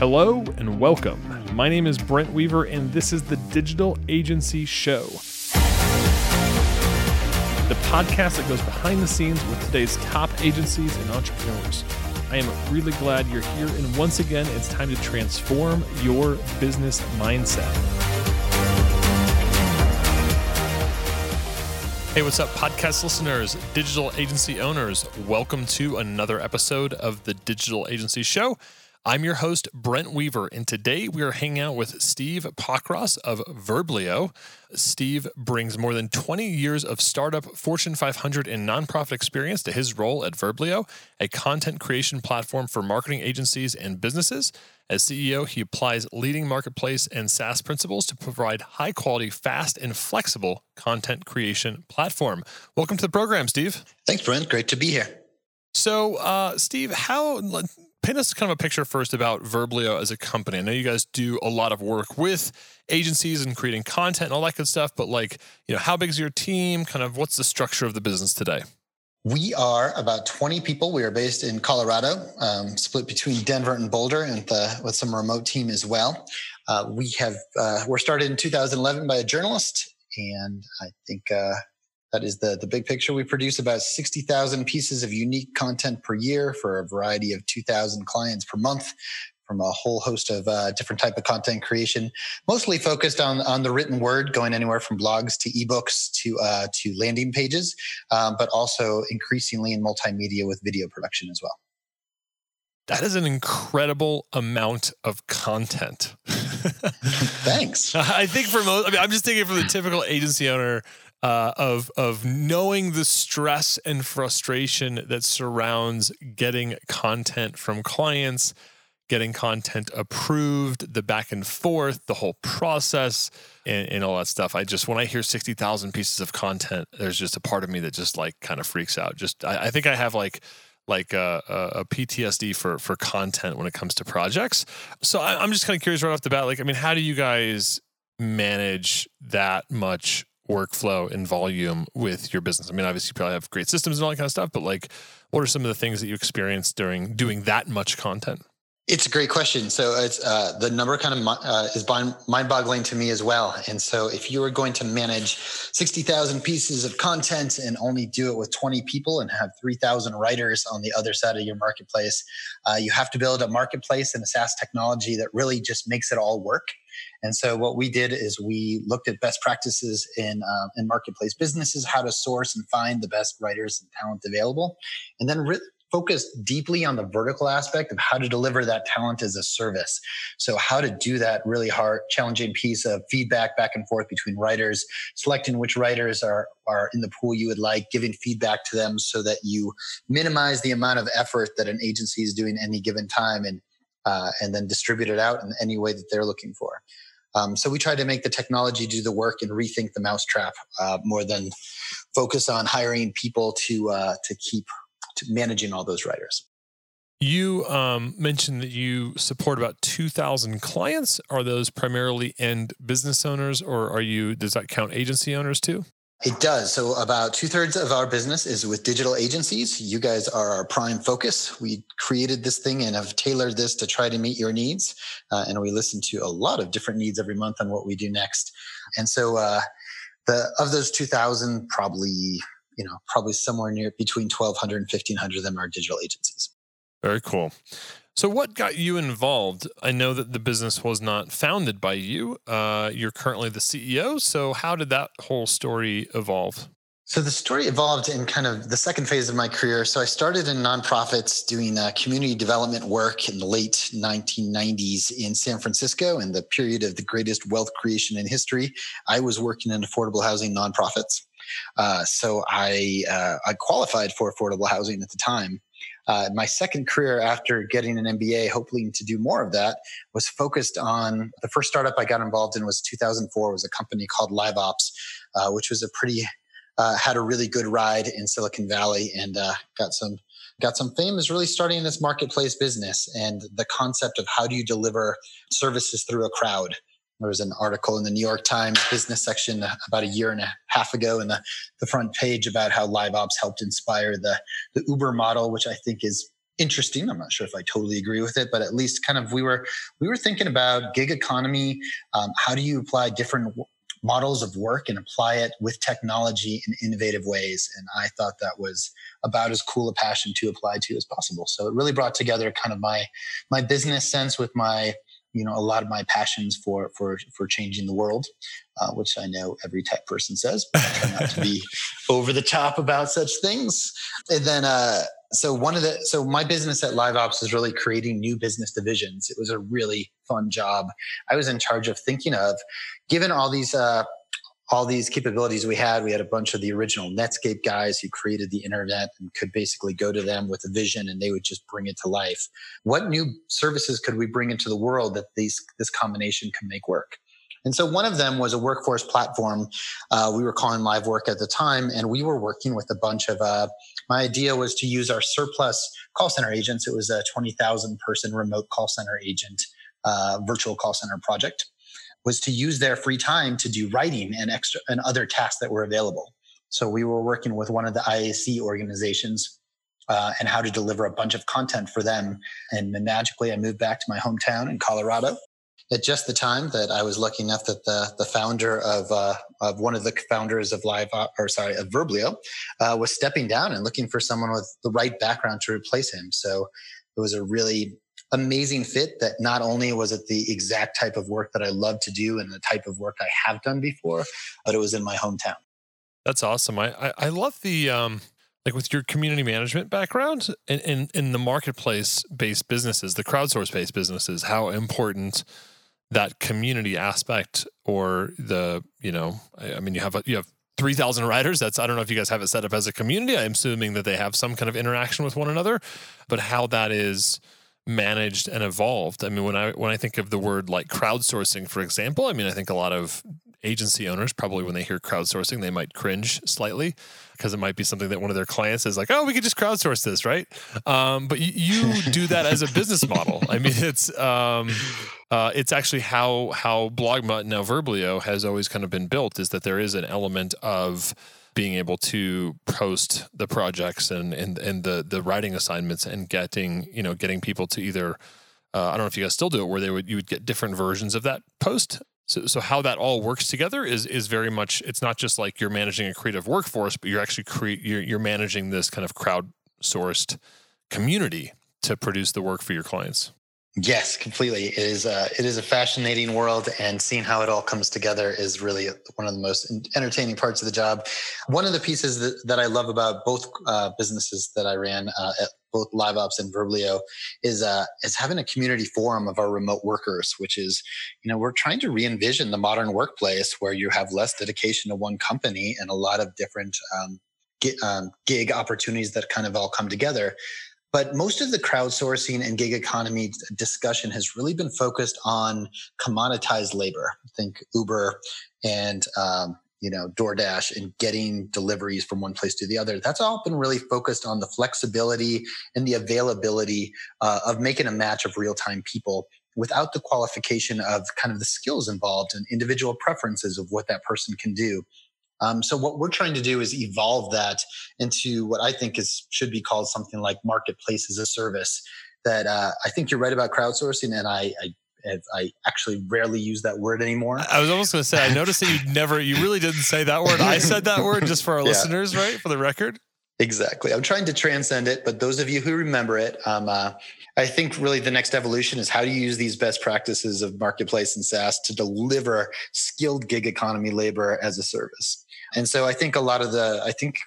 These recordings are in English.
Hello and welcome. My name is Brent Weaver, and this is the Digital Agency Show, the podcast that goes behind the scenes with today's top agencies and entrepreneurs. I am really glad you're here, and once again, it's time to transform your business mindset. Hey, what's up, podcast listeners, digital agency owners? Welcome to another episode of the Digital Agency Show. I'm your host, Brent Weaver, and today we are hanging out with Steve Pockross of Verblio. Steve brings more than 20 years of startup, Fortune 500, and nonprofit experience to his role at Verblio, a content creation platform for marketing agencies and businesses. As CEO, he applies leading marketplace and SaaS principles to provide high quality, fast, and flexible content creation platform. Welcome to the program, Steve. Thanks, Brent. Great to be here. So, uh, Steve, how paint us kind of a picture first about Verblio as a company. I know you guys do a lot of work with agencies and creating content and all that good stuff, but like, you know, how big is your team? Kind of what's the structure of the business today? We are about 20 people. We are based in Colorado, um, split between Denver and Boulder, and the, with some remote team as well. Uh, we have uh, we're started in 2011 by a journalist, and I think uh, that is the, the big picture. We produce about 60,000 pieces of unique content per year for a variety of 2,000 clients per month from a whole host of uh, different type of content creation, mostly focused on, on the written word, going anywhere from blogs to ebooks to, uh, to landing pages, um, but also increasingly in multimedia with video production as well. That is an incredible amount of content. Thanks. I think for most, I mean, I'm just thinking for the typical agency owner, uh, of of knowing the stress and frustration that surrounds getting content from clients, getting content approved, the back and forth, the whole process, and, and all that stuff. I just when I hear sixty thousand pieces of content, there's just a part of me that just like kind of freaks out. Just I, I think I have like like a, a, PTSD for for content when it comes to projects. So I, I'm just kind of curious right off the bat. Like, I mean, how do you guys manage that much workflow and volume with your business? I mean, obviously, you probably have great systems and all that kind of stuff, but like, what are some of the things that you experienced during doing that much content? It's a great question. So it's uh, the number kind of uh, is mind-boggling to me as well. And so if you were going to manage sixty thousand pieces of content and only do it with twenty people and have three thousand writers on the other side of your marketplace, uh, you have to build a marketplace and a SaaS technology that really just makes it all work. And so what we did is we looked at best practices in uh, in marketplace businesses, how to source and find the best writers and talent available, and then re- focus deeply on the vertical aspect of how to deliver that talent as a service. So how to do that really hard, challenging piece of feedback back and forth between writers, selecting which writers are are in the pool you would like, giving feedback to them so that you minimize the amount of effort that an agency is doing any given time and uh, and then distribute it out in any way that they're looking for. Um, so we try to make the technology do the work and rethink the mousetrap uh, more than focus on hiring people to uh, to keep to managing all those writers. You um, mentioned that you support about two thousand clients. Are those primarily end business owners, or are you? Does that count agency owners too? It does. So about two thirds of our business is with digital agencies. You guys are our prime focus. We created this thing and have tailored this to try to meet your needs. Uh, and we listen to a lot of different needs every month on what we do next. And so uh, the of those 2000, probably, you know, probably somewhere near between 1200 and 1500 of them are digital agencies. Very cool. So, what got you involved? I know that the business was not founded by you. Uh, you're currently the CEO. So, how did that whole story evolve? So the story evolved in kind of the second phase of my career. So I started in nonprofits doing uh, community development work in the late 1990s in San Francisco in the period of the greatest wealth creation in history. I was working in affordable housing nonprofits. Uh, so I, uh, I qualified for affordable housing at the time. Uh, my second career after getting an MBA, hoping to do more of that, was focused on the first startup I got involved in was 2004. was a company called LiveOps, uh, which was a pretty uh, had a really good ride in Silicon Valley and uh, got some got some fame is really starting this marketplace business and the concept of how do you deliver services through a crowd there was an article in the New York Times business section about a year and a half ago in the, the front page about how LiveOps helped inspire the, the Uber model, which I think is interesting. I'm not sure if I totally agree with it, but at least kind of we were we were thinking about gig economy. Um, how do you apply different models of work and apply it with technology in innovative ways? And I thought that was about as cool a passion to apply to as possible. So it really brought together kind of my my business sense with my you know a lot of my passions for for for changing the world uh, which i know every tech person says but i try not to be over the top about such things. And then uh so one of the so my business at LiveOps is really creating new business divisions. It was a really fun job. I was in charge of thinking of given all these uh all these capabilities we had. We had a bunch of the original Netscape guys who created the internet and could basically go to them with a vision and they would just bring it to life. What new services could we bring into the world that these, this combination can make work? And so one of them was a workforce platform. Uh, we were calling Live Work at the time, and we were working with a bunch of. Uh, my idea was to use our surplus call center agents. It was a 20,000 person remote call center agent uh, virtual call center project was to use their free time to do writing and extra and other tasks that were available. So we were working with one of the IAC organizations uh, and how to deliver a bunch of content for them. And magically, I moved back to my hometown in Colorado at just the time that I was lucky enough that the the founder of uh, of one of the founders of Live or sorry of Verblio uh, was stepping down and looking for someone with the right background to replace him. So it was a really amazing fit that not only was it the exact type of work that I love to do and the type of work I have done before, but it was in my hometown. That's awesome. I I, I love the um like with your community management background in, in, in the marketplace based businesses, the crowdsource based businesses, how important that community aspect or the, you know, I, I mean, you have, a, you have 3,000 writers. That's, I don't know if you guys have it set up as a community. I'm assuming that they have some kind of interaction with one another, but how that is, managed and evolved. I mean, when I when I think of the word like crowdsourcing, for example, I mean, I think a lot of agency owners probably when they hear crowdsourcing, they might cringe slightly because it might be something that one of their clients is like, "Oh, we could just crowdsource this, right?" Um, but you, you do that as a business model. I mean, it's um, uh, it's actually how how Blogmutt now Verblio has always kind of been built is that there is an element of being able to post the projects and and and the the writing assignments and getting you know getting people to either uh, I don't know if you guys still do it where they would you would get different versions of that post. So so how that all works together is is very much it's not just like you're managing a creative workforce, but you're actually create you're, you're managing this kind of crowdsourced community to produce the work for your clients. Yes, completely. It is a, it is a fascinating world, and seeing how it all comes together is really one of the most entertaining parts of the job. One of the pieces that, that I love about both uh, businesses that I ran uh, at both LiveOps and Verblio is uh, is having a community forum of our remote workers, which is, you know, we're trying to re-envision the modern workplace where you have less dedication to one company and a lot of different um, um, gig opportunities that kind of all come together. But most of the crowdsourcing and gig economy discussion has really been focused on commoditized labor. Think Uber and um, you know DoorDash and getting deliveries from one place to the other. That's all been really focused on the flexibility and the availability uh, of making a match of real time people without the qualification of kind of the skills involved and individual preferences of what that person can do. Um, so what we're trying to do is evolve that into what I think is should be called something like marketplace as a service. That uh, I think you're right about crowdsourcing, and I, I I actually rarely use that word anymore. I was almost going to say, I noticed that you never, you really didn't say that word. I said that word just for our yeah. listeners, right? For the record. Exactly. I'm trying to transcend it, but those of you who remember it, um, uh, I think really the next evolution is how do you use these best practices of marketplace and SaaS to deliver skilled gig economy labor as a service. And so I think a lot of the, I think,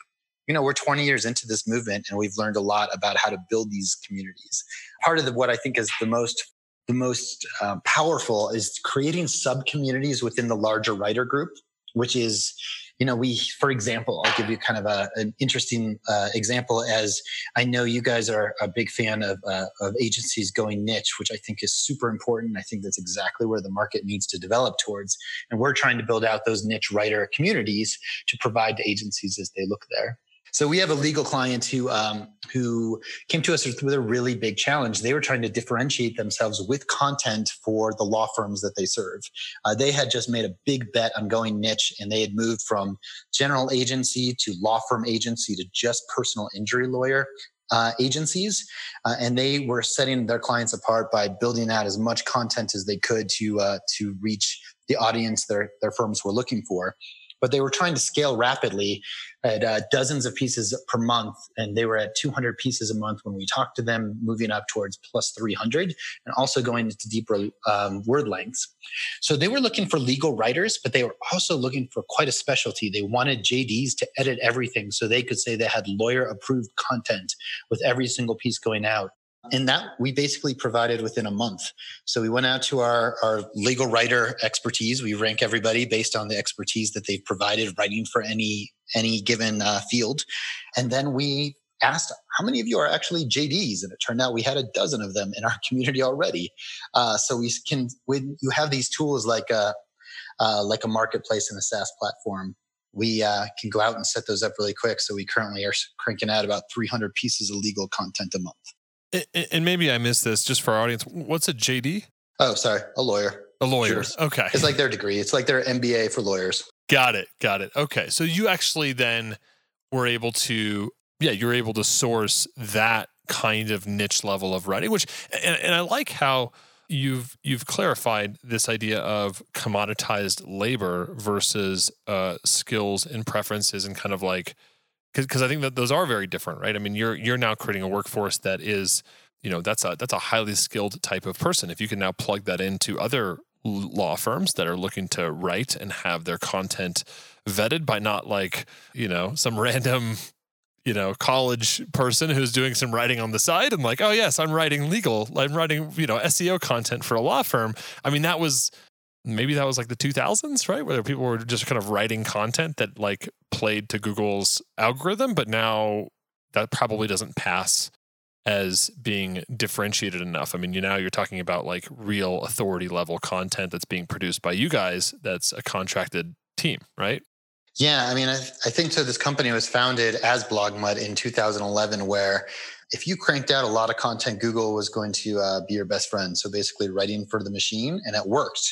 you know, we're 20 years into this movement and we've learned a lot about how to build these communities. Part of the, what I think is the most the most uh, powerful is creating sub communities within the larger writer group, which is you know, we, for example, I'll give you kind of a, an interesting uh, example as I know you guys are a big fan of, uh, of agencies going niche, which I think is super important. I think that's exactly where the market needs to develop towards. And we're trying to build out those niche writer communities to provide to agencies as they look there. So we have a legal client who um, who came to us with a really big challenge. They were trying to differentiate themselves with content for the law firms that they serve. Uh, they had just made a big bet on going niche, and they had moved from general agency to law firm agency to just personal injury lawyer uh, agencies, uh, and they were setting their clients apart by building out as much content as they could to uh, to reach the audience their their firms were looking for but they were trying to scale rapidly at uh, dozens of pieces per month. And they were at 200 pieces a month when we talked to them, moving up towards plus 300 and also going into deeper um, word lengths. So they were looking for legal writers, but they were also looking for quite a specialty. They wanted JDs to edit everything so they could say they had lawyer approved content with every single piece going out and that we basically provided within a month. So we went out to our, our legal writer expertise. We rank everybody based on the expertise that they've provided writing for any any given uh, field, and then we asked how many of you are actually JDs, and it turned out we had a dozen of them in our community already. Uh, so we can when you have these tools like a uh, like a marketplace and a SaaS platform. We uh, can go out and set those up really quick. So we currently are cranking out about 300 pieces of legal content a month. And maybe I missed this just for our audience. What's a JD? Oh, sorry, a lawyer. A lawyer. Sure. Okay. It's like their degree. It's like their MBA for lawyers. Got it. Got it. Okay. So you actually then were able to, yeah, you're able to source that kind of niche level of writing, which, and, and I like how you've you've clarified this idea of commoditized labor versus uh, skills and preferences and kind of like because I think that those are very different, right? I mean, you're you're now creating a workforce that is, you know, that's a that's a highly skilled type of person. If you can now plug that into other law firms that are looking to write and have their content vetted by not like you know some random you know college person who's doing some writing on the side and like oh yes i'm writing legal i'm writing you know seo content for a law firm i mean that was maybe that was like the 2000s, right? Where people were just kind of writing content that like played to Google's algorithm, but now that probably doesn't pass as being differentiated enough. I mean, you now you're talking about like real authority level content that's being produced by you guys that's a contracted team, right? Yeah, I mean, I, I think so. This company was founded as Blogmutt in 2011, where if you cranked out a lot of content, Google was going to uh, be your best friend. So basically, writing for the machine, and it worked.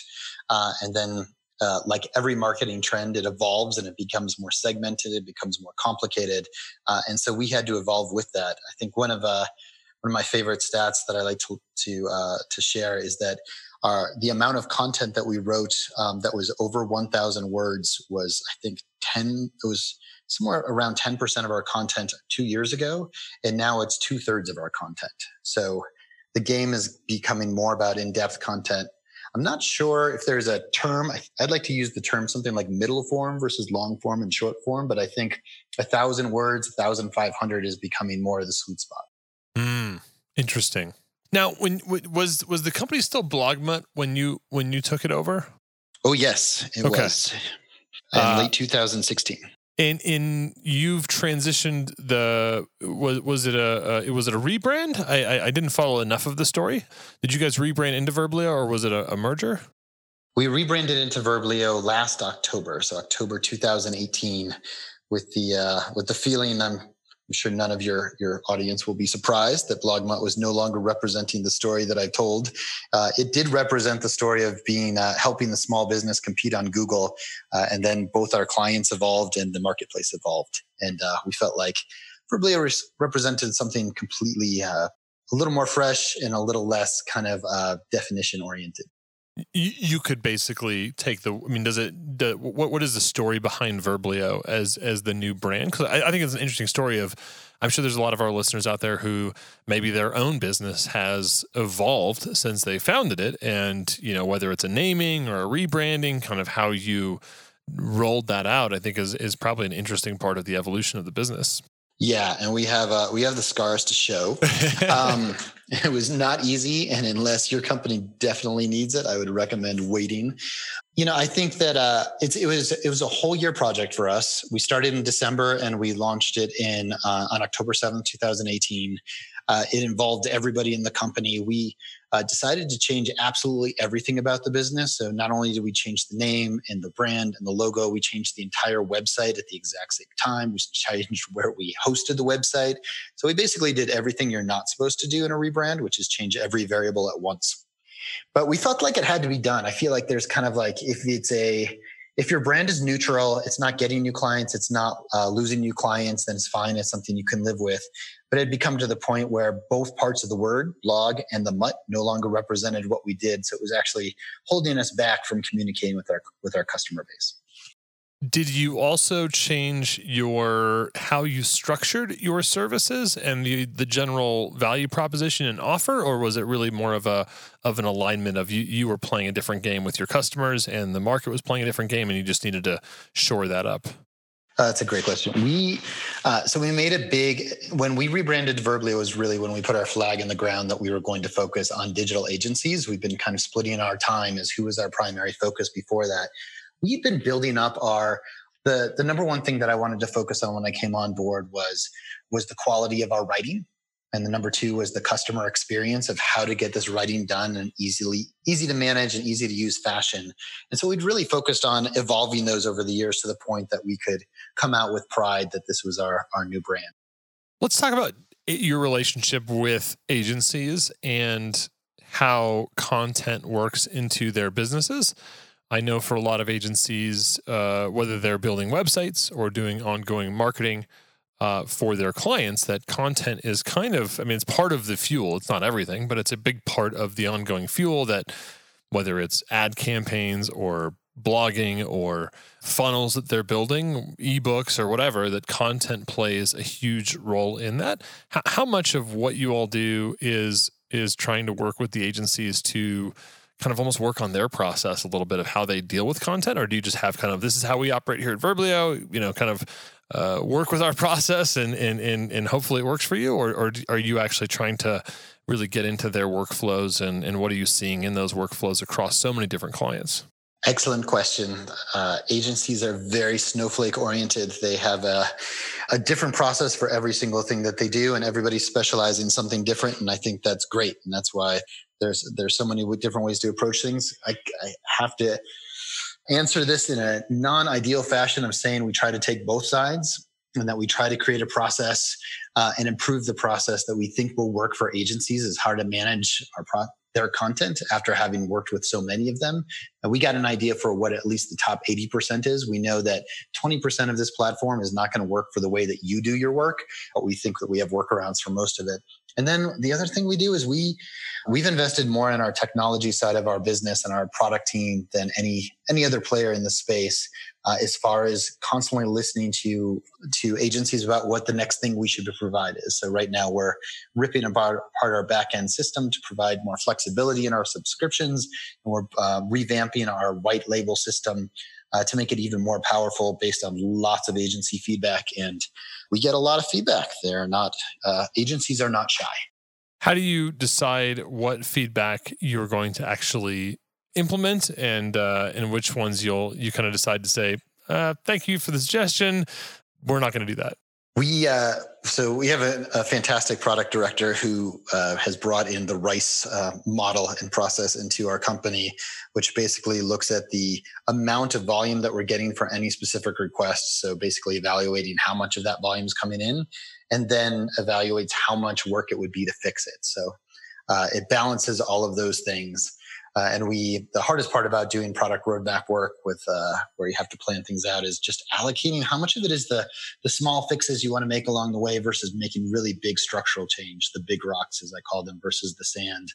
Uh, and then, uh, like every marketing trend, it evolves and it becomes more segmented. It becomes more complicated. Uh, and so we had to evolve with that. I think one of uh, one of my favorite stats that I like to to uh, to share is that our the amount of content that we wrote um, that was over 1,000 words was I think 10. It was somewhere around 10% of our content two years ago, and now it's two thirds of our content. So the game is becoming more about in-depth content I'm not sure if there's a term. I'd like to use the term something like middle form versus long form and short form, but I think a thousand words, thousand five hundred is becoming more of the sweet spot. Mm, interesting. Now, when was was the company still Blogmutt when you when you took it over? Oh yes, it okay. was in uh, late 2016. And in you've transitioned the was was it a, a was it a rebrand? I, I, I didn't follow enough of the story. Did you guys rebrand into Verblio or was it a, a merger? We rebranded into Verblio last October, so October 2018, with the uh, with the feeling I'm I'm sure none of your your audience will be surprised that Blogmutt was no longer representing the story that I told. Uh, it did represent the story of being uh, helping the small business compete on Google, uh, and then both our clients evolved and the marketplace evolved, and uh, we felt like Verblio represented something completely uh, a little more fresh and a little less kind of uh, definition oriented you could basically take the. I mean, does it? The, what what is the story behind Verblio as as the new brand? Because I, I, think it's an interesting story. Of I'm sure there's a lot of our listeners out there who maybe their own business has evolved since they founded it, and you know whether it's a naming or a rebranding, kind of how you rolled that out. I think is is probably an interesting part of the evolution of the business. Yeah, and we have uh, we have the scars to show. Um, it was not easy, and unless your company definitely needs it, I would recommend waiting. You know, I think that uh, it's it was it was a whole year project for us. We started in December and we launched it in uh, on October seventh, two thousand eighteen. Uh, it involved everybody in the company. We uh, decided to change absolutely everything about the business. So not only did we change the name and the brand and the logo, we changed the entire website at the exact same time. We changed where we hosted the website. So we basically did everything you're not supposed to do in a rebrand, which is change every variable at once. But we felt like it had to be done. I feel like there's kind of like if it's a if your brand is neutral, it's not getting new clients, it's not uh, losing new clients, then it's fine. It's something you can live with. But it had become to the point where both parts of the word, blog and the MUT, no longer represented what we did. So it was actually holding us back from communicating with our with our customer base. Did you also change your how you structured your services and the the general value proposition and offer, or was it really more of a of an alignment of you you were playing a different game with your customers and the market was playing a different game and you just needed to shore that up? Uh, that's a great question. We uh, so we made a big when we rebranded Verblio it was really when we put our flag in the ground that we were going to focus on digital agencies. We've been kind of splitting our time as who was our primary focus before that we've been building up our the the number one thing that I wanted to focus on when I came on board was was the quality of our writing. And the number two was the customer experience of how to get this writing done and easily easy to manage and easy to use fashion. And so we'd really focused on evolving those over the years to the point that we could come out with pride that this was our our new brand. Let's talk about your relationship with agencies and how content works into their businesses. I know for a lot of agencies, uh, whether they're building websites or doing ongoing marketing uh, for their clients, that content is kind of, I mean, it's part of the fuel. It's not everything, but it's a big part of the ongoing fuel that whether it's ad campaigns or blogging or funnels that they're building, ebooks or whatever, that content plays a huge role in that. How, how much of what you all do is is trying to work with the agencies to kind of almost work on their process a little bit of how they deal with content, or do you just have kind of this is how we operate here at Verblio? You know, kind of uh, work with our process and and and and hopefully it works for you, or or are you actually trying to really get into their workflows and and what are you seeing in those workflows across so many different clients? Excellent question. Uh, agencies are very snowflake oriented. They have a, a different process for every single thing that they do, and everybody specializes in something different. And I think that's great. And that's why there's there's so many different ways to approach things. I, I have to answer this in a non-ideal fashion of saying we try to take both sides and that we try to create a process uh, and improve the process that we think will work for agencies is how to manage our pro- their content after having worked with so many of them. And we got an idea for what at least the top 80% is. We know that 20% of this platform is not going to work for the way that you do your work, but we think that we have workarounds for most of it. And then the other thing we do is we we've invested more in our technology side of our business and our product team than any any other player in the space uh, as far as constantly listening to to agencies about what the next thing we should provide is. So right now we're ripping apart, apart our backend system to provide more flexibility in our subscriptions, and we're uh, revamping our white label system uh, to make it even more powerful based on lots of agency feedback. And we get a lot of feedback. They're not uh, agencies are not shy. How do you decide what feedback you're going to actually implement and uh, and which ones you'll you kind of decide to say uh, thank you for the suggestion we're not going to do that we uh, so we have a, a, fantastic product director who uh, has brought in the RICE uh, model and process into our company which basically looks at the amount of volume that we're getting for any specific request. So basically evaluating how much of that volume is coming in and then evaluates how much work it would be to fix it. So uh, it balances all of those things uh, and we, the hardest part about doing product roadmap work with uh, where you have to plan things out is just allocating how much of it is the the small fixes you want to make along the way versus making really big structural change, the big rocks as I call them, versus the sand.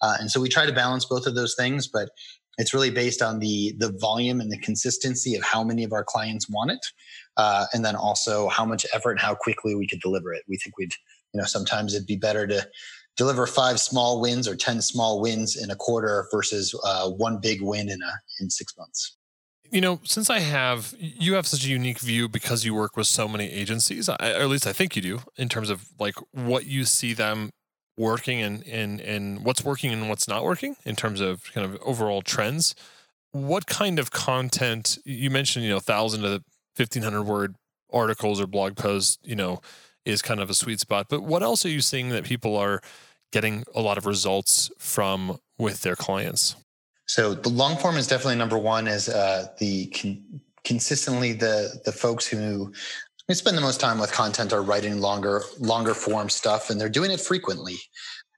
Uh, and so we try to balance both of those things, but it's really based on the the volume and the consistency of how many of our clients want it, uh, and then also how much effort and how quickly we could deliver it. We think we'd you know sometimes it'd be better to deliver five small wins or 10 small wins in a quarter versus uh, one big win in a in six months. You know since i have you have such a unique view because you work with so many agencies I, or at least i think you do in terms of like what you see them working and and and what's working and what's not working in terms of kind of overall trends. What kind of content you mentioned you know 1000 to 1500 word articles or blog posts you know is kind of a sweet spot but what else are you seeing that people are getting a lot of results from with their clients? So the long form is definitely number one. Is uh, the con- consistently the the folks who we spend the most time with content are writing longer longer form stuff, and they're doing it frequently.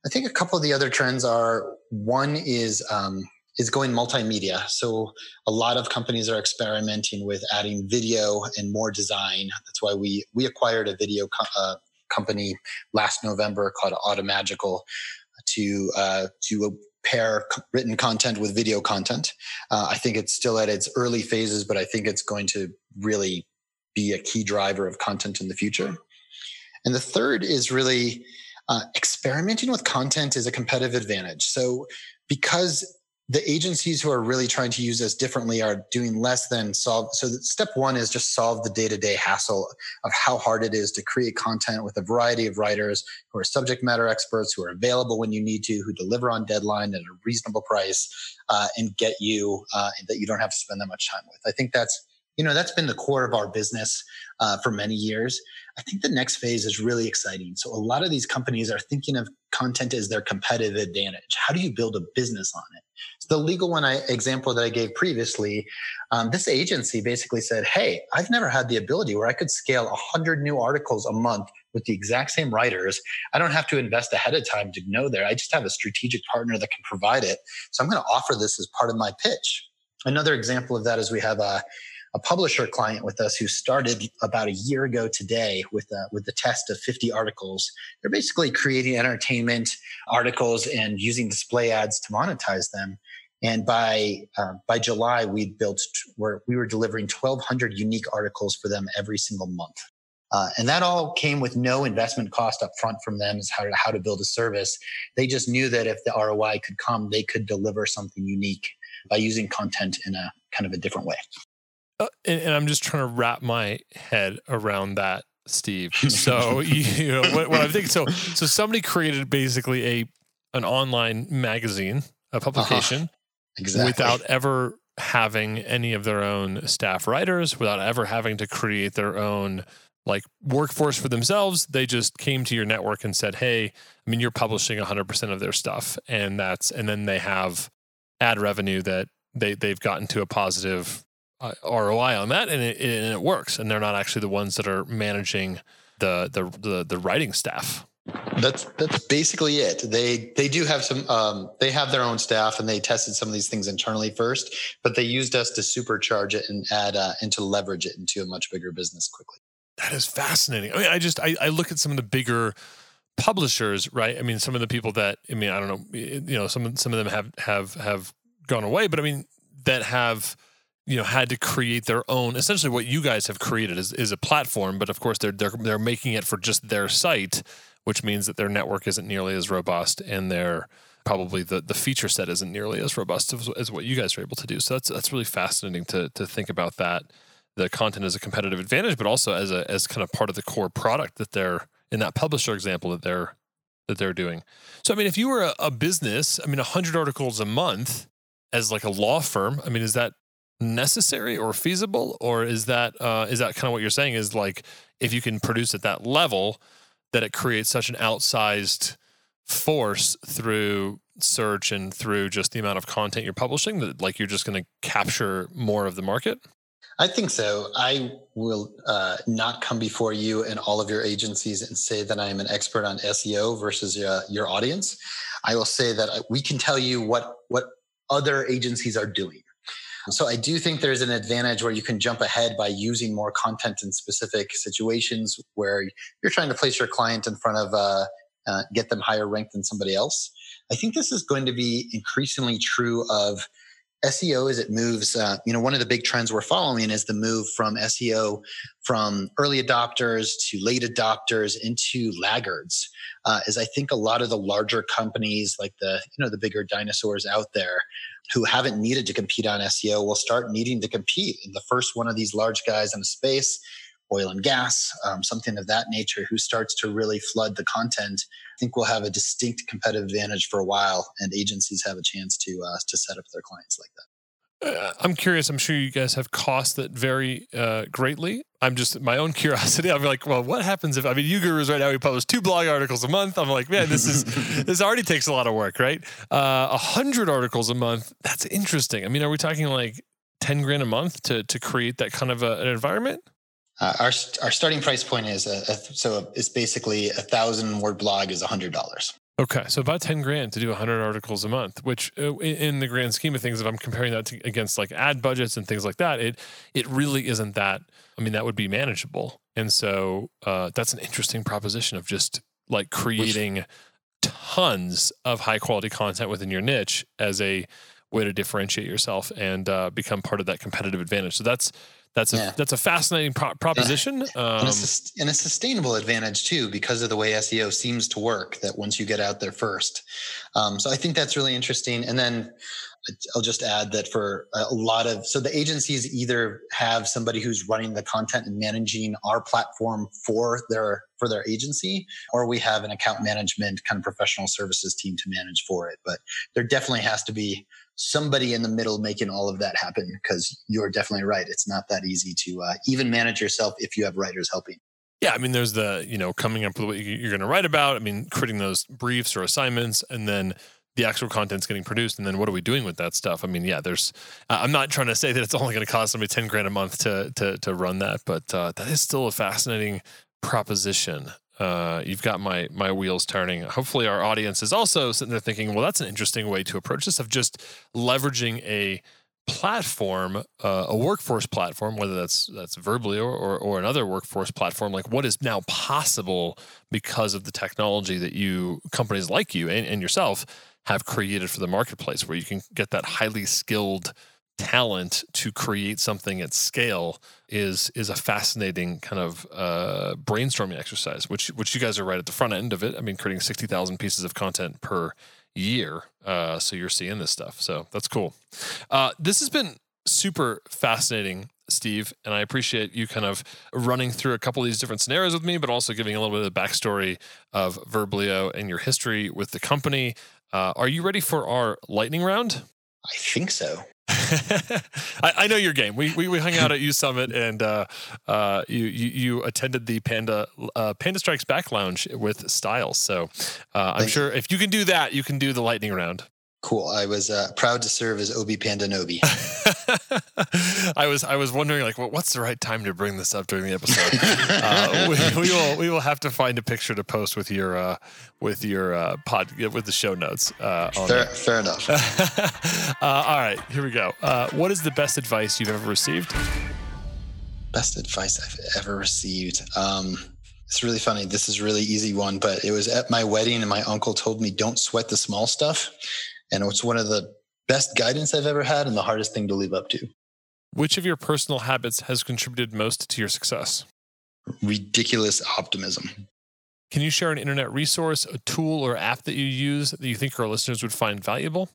I think a couple of the other trends are one is um, is going multimedia. So a lot of companies are experimenting with adding video and more design. That's why we we acquired a video co- uh, company last November called Automagical to uh, to pair written content with video content. Uh, I think it's still at its early phases, but I think it's going to really be a key driver of content in the future. And the third is really uh, experimenting with content is a competitive advantage. So because the agencies who are really trying to use this differently are doing less than solve. So step one is just solve the day-to-day hassle of how hard it is to create content with a variety of writers who are subject matter experts, who are available when you need to, who deliver on deadline at a reasonable price, uh, and get you uh, that you don't have to spend that much time with. I think that's you know that's been the core of our business uh, for many years i think the next phase is really exciting so a lot of these companies are thinking of content as their competitive advantage how do you build a business on it so the legal one I, example that i gave previously um, this agency basically said hey i've never had the ability where i could scale 100 new articles a month with the exact same writers. I don't have to invest ahead of time to know there. I just have a strategic partner that can provide it. So I'm going to offer this as part of my pitch. Another example of that is we have a a publisher client with us who started about a year ago today with uh, with the test of 50 articles. They're basically creating entertainment articles and using display ads to monetize them. And by uh, by July, we built where we were delivering 1,200 unique articles for them every single month. Uh, and that all came with no investment cost up front from them as how to, how to build a service. They just knew that if the ROI could come, they could deliver something unique by using content in a kind of a different way. Uh, and, and, I'm just trying to wrap my head around that, Steve. So you know what, what I think. So so somebody created basically a an online magazine, a uh-huh. publication, uh-huh. exactly. without ever having any of their own staff writers, without ever having to create their own like workforce for themselves. They just came to your network and said, "Hey, I mean, you're publishing 100% of their stuff," and that's and then they have ad revenue that they they've gotten to a positive uh, ROI on that, and it, and it works. And they're not actually the ones that are managing the the the, the writing staff. That's that's basically it. They they do have some. Um, they have their own staff, and they tested some of these things internally first. But they used us to supercharge it and add uh, and to leverage it into a much bigger business quickly. That is fascinating. I mean, I just I, I look at some of the bigger publishers, right? I mean, some of the people that I mean, I don't know, you know, some some of them have have have gone away, but I mean, that have you know had to create their own essentially what you guys have created is, is a platform but of course they're, they're they're making it for just their site which means that their network isn't nearly as robust and their probably the, the feature set isn't nearly as robust as, as what you guys are able to do. So that's that's really fascinating to to think about that the content as a competitive advantage but also as a as kind of part of the core product that they're in that publisher example that they're that they're doing. So i mean if you were a, a business i mean 100 articles a month as like a law firm i mean is that necessary or feasible or is that uh, is that kind of what you're saying is like if you can produce at that level that it creates such an outsized force through search and through just the amount of content you're publishing that like you're just going to capture more of the market? I think so. I will uh, not come before you and all of your agencies and say that i am an expert on seo versus uh, your audience. I will say that uh, we can tell you what what other agencies are doing so I do think there's an advantage where you can jump ahead by using more content in specific situations where you're trying to place your client in front of uh, uh, get them higher ranked than somebody else. I think this is going to be increasingly true of SEO as it moves. Uh, you know, one of the big trends we're following is the move from SEO from early adopters to late adopters into laggards. Uh, is I think a lot of the larger companies, like the you know the bigger dinosaurs out there, who haven't needed to compete on SEO will start needing to compete. And the first one of these large guys in a space, oil and gas, um, something of that nature, who starts to really flood the content, think we'll have a distinct competitive advantage for a while, and agencies have a chance to uh, to set up their clients like that. Uh, I'm curious. I'm sure you guys have costs that vary uh, greatly. I'm just my own curiosity. I'm like, well, what happens if I mean, UGurus right now we publish two blog articles a month. I'm like, man, this is this already takes a lot of work, right? Uh, a uh, hundred articles a month. That's interesting. I mean, are we talking like ten grand a month to to create that kind of a, an environment? Uh, our our starting price point is a, a, so it's basically a thousand word blog is a hundred dollars. Okay, so about ten grand to do hundred articles a month, which, uh, in the grand scheme of things, if I'm comparing that to, against like ad budgets and things like that, it it really isn't that. I mean, that would be manageable And so uh, that's an interesting proposition of just like creating tons of high quality content within your niche as a way to differentiate yourself and uh, become part of that competitive advantage. So that's that's a yeah. that's a fascinating pro- proposition um, and, a, and, a, sustainable advantage too because of the way SEO seems to work. That once you get out there first, um, so I think that's really interesting. And then I'll just add that for a lot of so the agencies either have somebody who's running the content and managing our platform for their for their agency, or we have an account management kind of professional services team to manage for it. But there definitely has to be somebody in the middle making all of that happen because you're definitely right. It's not that easy to uh, even manage yourself if you have writers helping. Yeah, I mean, there's the you know coming up with what you're going to write about. I mean, creating those briefs or assignments, and then the actual content's getting produced and then what are we doing with that stuff i mean yeah there's uh, i'm not trying to say that it's only going to cost somebody 10 grand a month to to, to run that but uh, that is still a fascinating proposition uh, you've got my my wheels turning. Hopefully our audience is also sitting there thinking well that's an interesting way to approach this of just leveraging a platform, uh, a workforce platform, whether that's that's Verblio or, or another workforce platform, like what is now possible because of the technology that you companies like you and, and yourself have created for the marketplace where you can get that highly skilled talent to create something at scale is is a fascinating kind of uh, brainstorming exercise which which you guys are right at the front end of it i mean creating 60,000 pieces of content per year uh, so you're seeing this stuff so that's cool uh, this has been super fascinating Steve, and I appreciate you kind of running through a couple of these different scenarios with me, but also giving a little bit of the backstory of Verblio and your history with the company. Uh, are you ready for our lightning round? I think so. I, I, know your game. We, we, we hung out at U Summit, and uh, uh, you, you, you attended the Panda uh, Panda Strikes Back Lounge with Styles. So uh, I'm sure if you can do that, you can do the lightning round. Cool. I was uh, proud to serve as Obi Panda Nobi. I was I was wondering like, well, what's the right time to bring this up during the episode? uh, we, we, will we will have to find a picture to post with your uh, with your uh, pod with the show notes. Uh, fair, fair enough. Uh, all right, here we go. Uh, what is the best advice you've ever received? Best advice I've ever received. Um, it's really funny. This is a really easy one, but it was at my wedding, and my uncle told me, "Don't sweat the small stuff." And it's one of the best guidance I've ever had and the hardest thing to live up to. Which of your personal habits has contributed most to your success? Ridiculous optimism. Can you share an internet resource, a tool, or app that you use that you think our listeners would find valuable?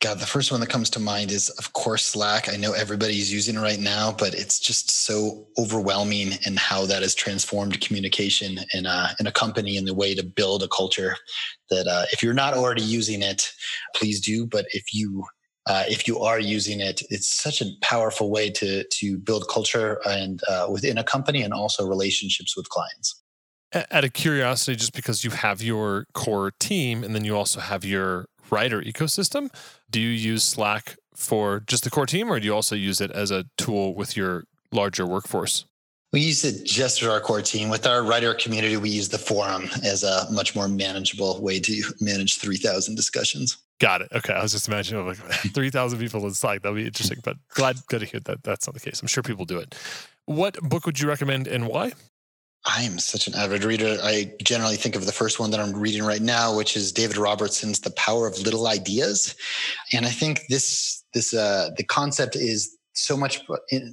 God, the first one that comes to mind is, of course, Slack. I know everybody's using it right now, but it's just so overwhelming in how that has transformed communication in a, in a company and the way to build a culture that uh, if you're not already using it, please do. But if you uh, if you are using it, it's such a powerful way to to build culture and uh, within a company and also relationships with clients. Out of curiosity, just because you have your core team and then you also have your writer ecosystem, do you use Slack for just the core team, or do you also use it as a tool with your larger workforce? We use it just for our core team. With our writer community, we use the forum as a much more manageable way to manage 3,000 discussions. Got it. Okay. I was just imagining like 3,000 people in Slack. That'll be interesting, but glad, glad to hear that that's not the case. I'm sure people do it. What book would you recommend and why? I am such an avid reader. I generally think of the first one that I'm reading right now, which is David Robertson's The Power of Little Ideas. And I think this, this, uh, the concept is so much,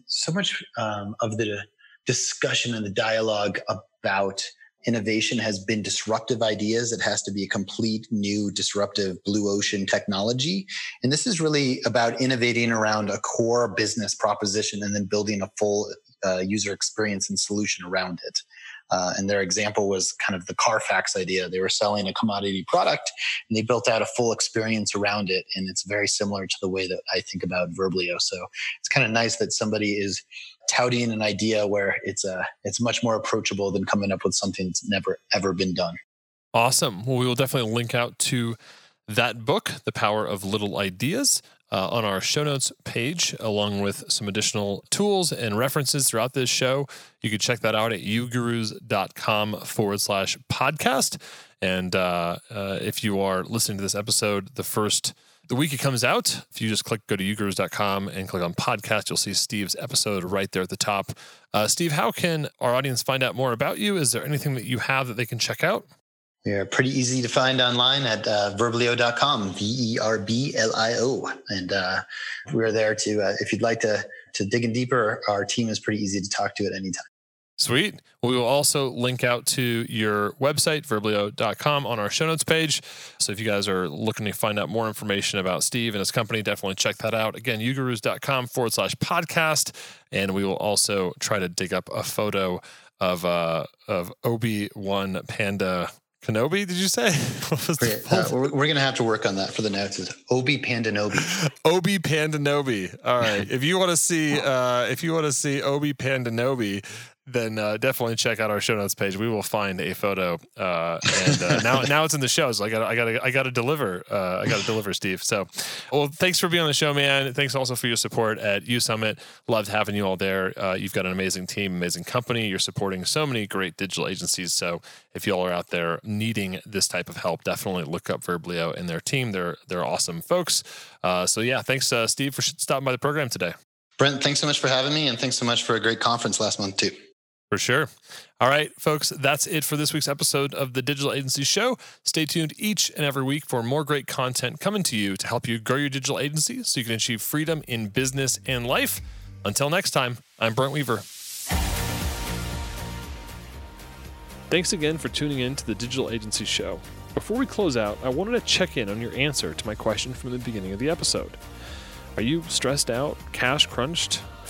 so much um, of the discussion and the dialogue about innovation has been disruptive ideas. It has to be a complete new disruptive blue ocean technology. And this is really about innovating around a core business proposition and then building a full uh, user experience and solution around it. Uh, and their example was kind of the Carfax idea. They were selling a commodity product and they built out a full experience around it. And it's very similar to the way that I think about Verblio. So it's kind of nice that somebody is touting an idea where it's a uh, it's much more approachable than coming up with something that's never ever been done. Awesome. Well, we will definitely link out to that book, The Power of Little Ideas, uh, on our show notes page, along with some additional tools and references throughout this show. You can check that out at ugurus.com forward slash podcast. And uh, uh, if you are listening to this episode the first The week it comes out, if you just click go to ugurus.com and click on podcast, you'll see Steve's episode right there at the top. Uh, Steve, how can our audience find out more about you? Is there anything that you have that they can check out? We are pretty easy to find online at uh, verblio.com, V E R B L I O. And uh, we're there to, uh, if you'd like to, to dig in deeper, our team is pretty easy to talk to at any time. Sweet. We will also link out to your website, verblio.com, on our show notes page. So if you guys are looking to find out more information about Steve and his company, definitely check that out. Again, ugurus.com forward slash podcast. And we will also try to dig up a photo of uh, of Obi Wan Panda Kenobi, did you say? Okay, uh, we're, we're going to have to work on that for the notes. Is Obi Pandanobi. Obi Pandanobi. All right. if you want to see, uh, if you want to see Obi Pandanobi, then uh, definitely check out our show notes page. We will find a photo, uh, and uh, now now it's in the show. So I got I got I got to deliver. Uh, I got to deliver, Steve. So, well, thanks for being on the show, man. Thanks also for your support at U Summit. Loved having you all there. Uh, you've got an amazing team, amazing company. You're supporting so many great digital agencies. So, if you all are out there needing this type of help, definitely look up Verblio and their team. They're they're awesome folks. Uh, so yeah, thanks, Steve, for stopping by the program today. Brent, thanks so much for having me, and thanks so much for a great conference last month too. For sure. All right, folks, that's it for this week's episode of the Digital Agency Show. Stay tuned each and every week for more great content coming to you to help you grow your digital agency so you can achieve freedom in business and life. Until next time, I'm Brent Weaver. Thanks again for tuning in to the Digital Agency Show. Before we close out, I wanted to check in on your answer to my question from the beginning of the episode. Are you stressed out, cash crunched,